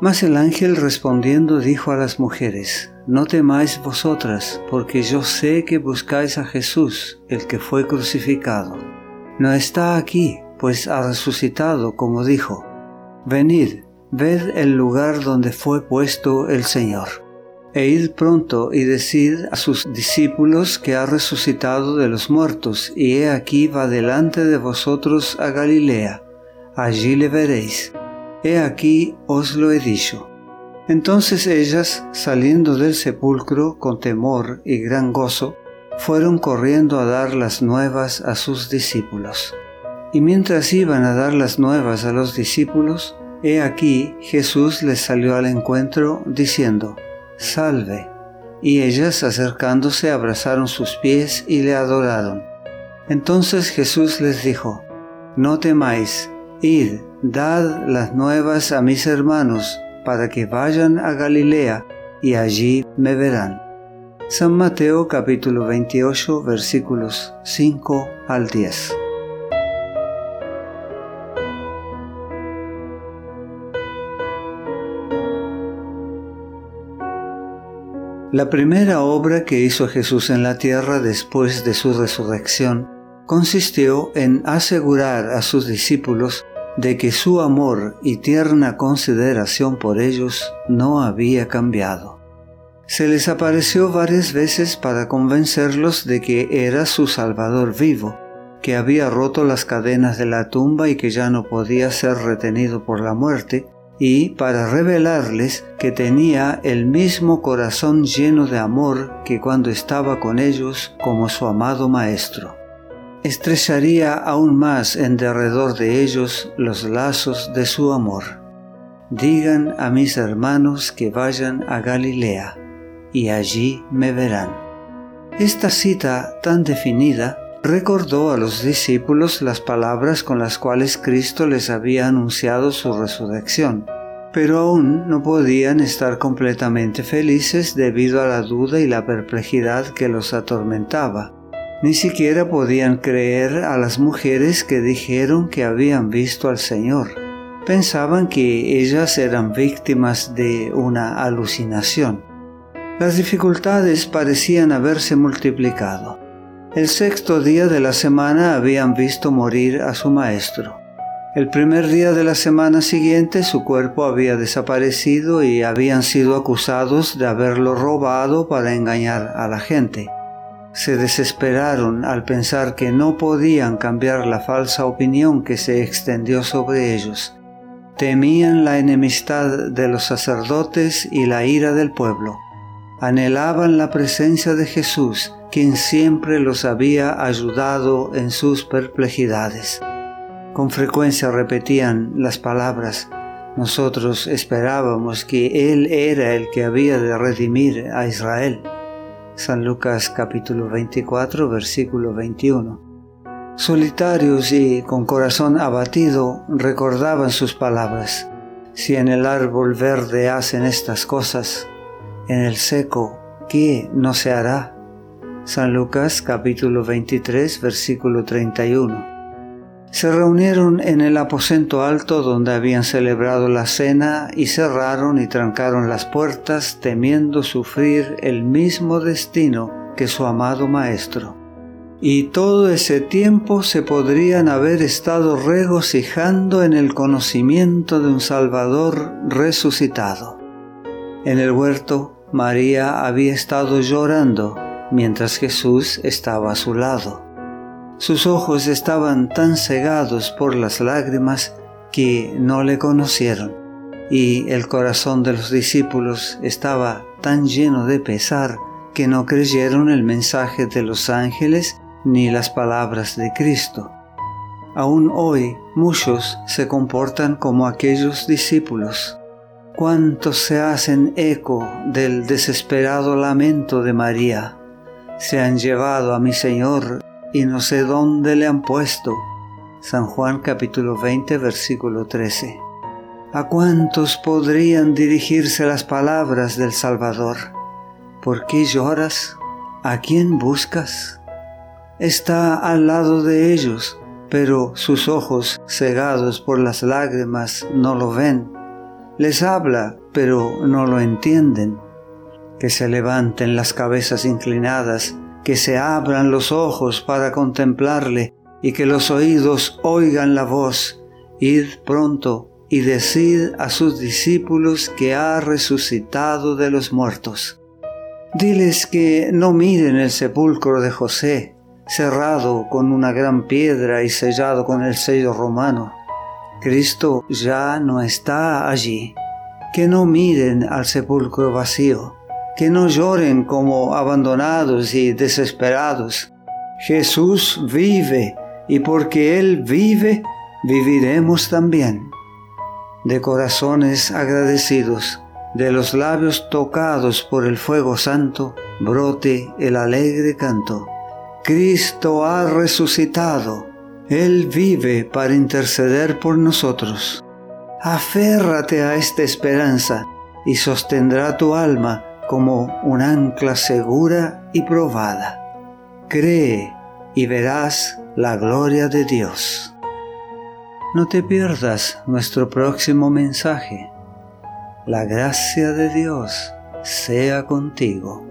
Mas el ángel respondiendo dijo a las mujeres, No temáis vosotras, porque yo sé que buscáis a Jesús, el que fue crucificado. No está aquí, pues ha resucitado, como dijo. Venid, ved el lugar donde fue puesto el Señor. E id pronto y decid a sus discípulos que ha resucitado de los muertos, y he aquí va delante de vosotros a Galilea. Allí le veréis He aquí os lo he dicho. Entonces ellas, saliendo del sepulcro con temor y gran gozo, fueron corriendo a dar las nuevas a sus discípulos. Y mientras iban a dar las nuevas a los discípulos, he aquí Jesús les salió al encuentro diciendo, Salve. Y ellas acercándose abrazaron sus pies y le adoraron. Entonces Jesús les dijo, No temáis, id Dad las nuevas a mis hermanos para que vayan a Galilea y allí me verán. San Mateo capítulo 28 versículos 5 al 10. La primera obra que hizo Jesús en la tierra después de su resurrección consistió en asegurar a sus discípulos de que su amor y tierna consideración por ellos no había cambiado. Se les apareció varias veces para convencerlos de que era su Salvador vivo, que había roto las cadenas de la tumba y que ya no podía ser retenido por la muerte, y para revelarles que tenía el mismo corazón lleno de amor que cuando estaba con ellos como su amado Maestro estrecharía aún más en derredor de ellos los lazos de su amor. Digan a mis hermanos que vayan a Galilea, y allí me verán. Esta cita tan definida recordó a los discípulos las palabras con las cuales Cristo les había anunciado su resurrección, pero aún no podían estar completamente felices debido a la duda y la perplejidad que los atormentaba ni siquiera podían creer a las mujeres que dijeron que habían visto al Señor. Pensaban que ellas eran víctimas de una alucinación. Las dificultades parecían haberse multiplicado. El sexto día de la semana habían visto morir a su maestro. El primer día de la semana siguiente su cuerpo había desaparecido y habían sido acusados de haberlo robado para engañar a la gente se desesperaron al pensar que no podían cambiar la falsa opinión que se extendió sobre ellos. Temían la enemistad de los sacerdotes y la ira del pueblo. Anhelaban la presencia de Jesús, quien siempre los había ayudado en sus perplejidades. Con frecuencia repetían las palabras, nosotros esperábamos que Él era el que había de redimir a Israel. San Lucas capítulo 24 versículo 21. Solitarios y con corazón abatido recordaban sus palabras. Si en el árbol verde hacen estas cosas, en el seco, ¿qué no se hará? San Lucas capítulo 23 versículo 31 se reunieron en el aposento alto donde habían celebrado la cena y cerraron y trancaron las puertas temiendo sufrir el mismo destino que su amado Maestro. Y todo ese tiempo se podrían haber estado regocijando en el conocimiento de un Salvador resucitado. En el huerto, María había estado llorando mientras Jesús estaba a su lado. Sus ojos estaban tan cegados por las lágrimas que no le conocieron, y el corazón de los discípulos estaba tan lleno de pesar que no creyeron el mensaje de los ángeles ni las palabras de Cristo. Aún hoy muchos se comportan como aquellos discípulos. ¿Cuántos se hacen eco del desesperado lamento de María? Se han llevado a mi Señor y no sé dónde le han puesto. San Juan capítulo 20 versículo 13. ¿A cuántos podrían dirigirse las palabras del Salvador? ¿Por qué lloras? ¿A quién buscas? Está al lado de ellos, pero sus ojos, cegados por las lágrimas, no lo ven. Les habla, pero no lo entienden. Que se levanten las cabezas inclinadas, que se abran los ojos para contemplarle y que los oídos oigan la voz. Id pronto y decid a sus discípulos que ha resucitado de los muertos. Diles que no miren el sepulcro de José, cerrado con una gran piedra y sellado con el sello romano. Cristo ya no está allí. Que no miren al sepulcro vacío, que no lloren como abandonados y desesperados. Jesús vive y porque Él vive, viviremos también. De corazones agradecidos, de los labios tocados por el fuego santo, brote el alegre canto. Cristo ha resucitado, Él vive para interceder por nosotros. Aférrate a esta esperanza y sostendrá tu alma como un ancla segura y probada. Cree y verás la gloria de Dios. No te pierdas nuestro próximo mensaje. La gracia de Dios sea contigo.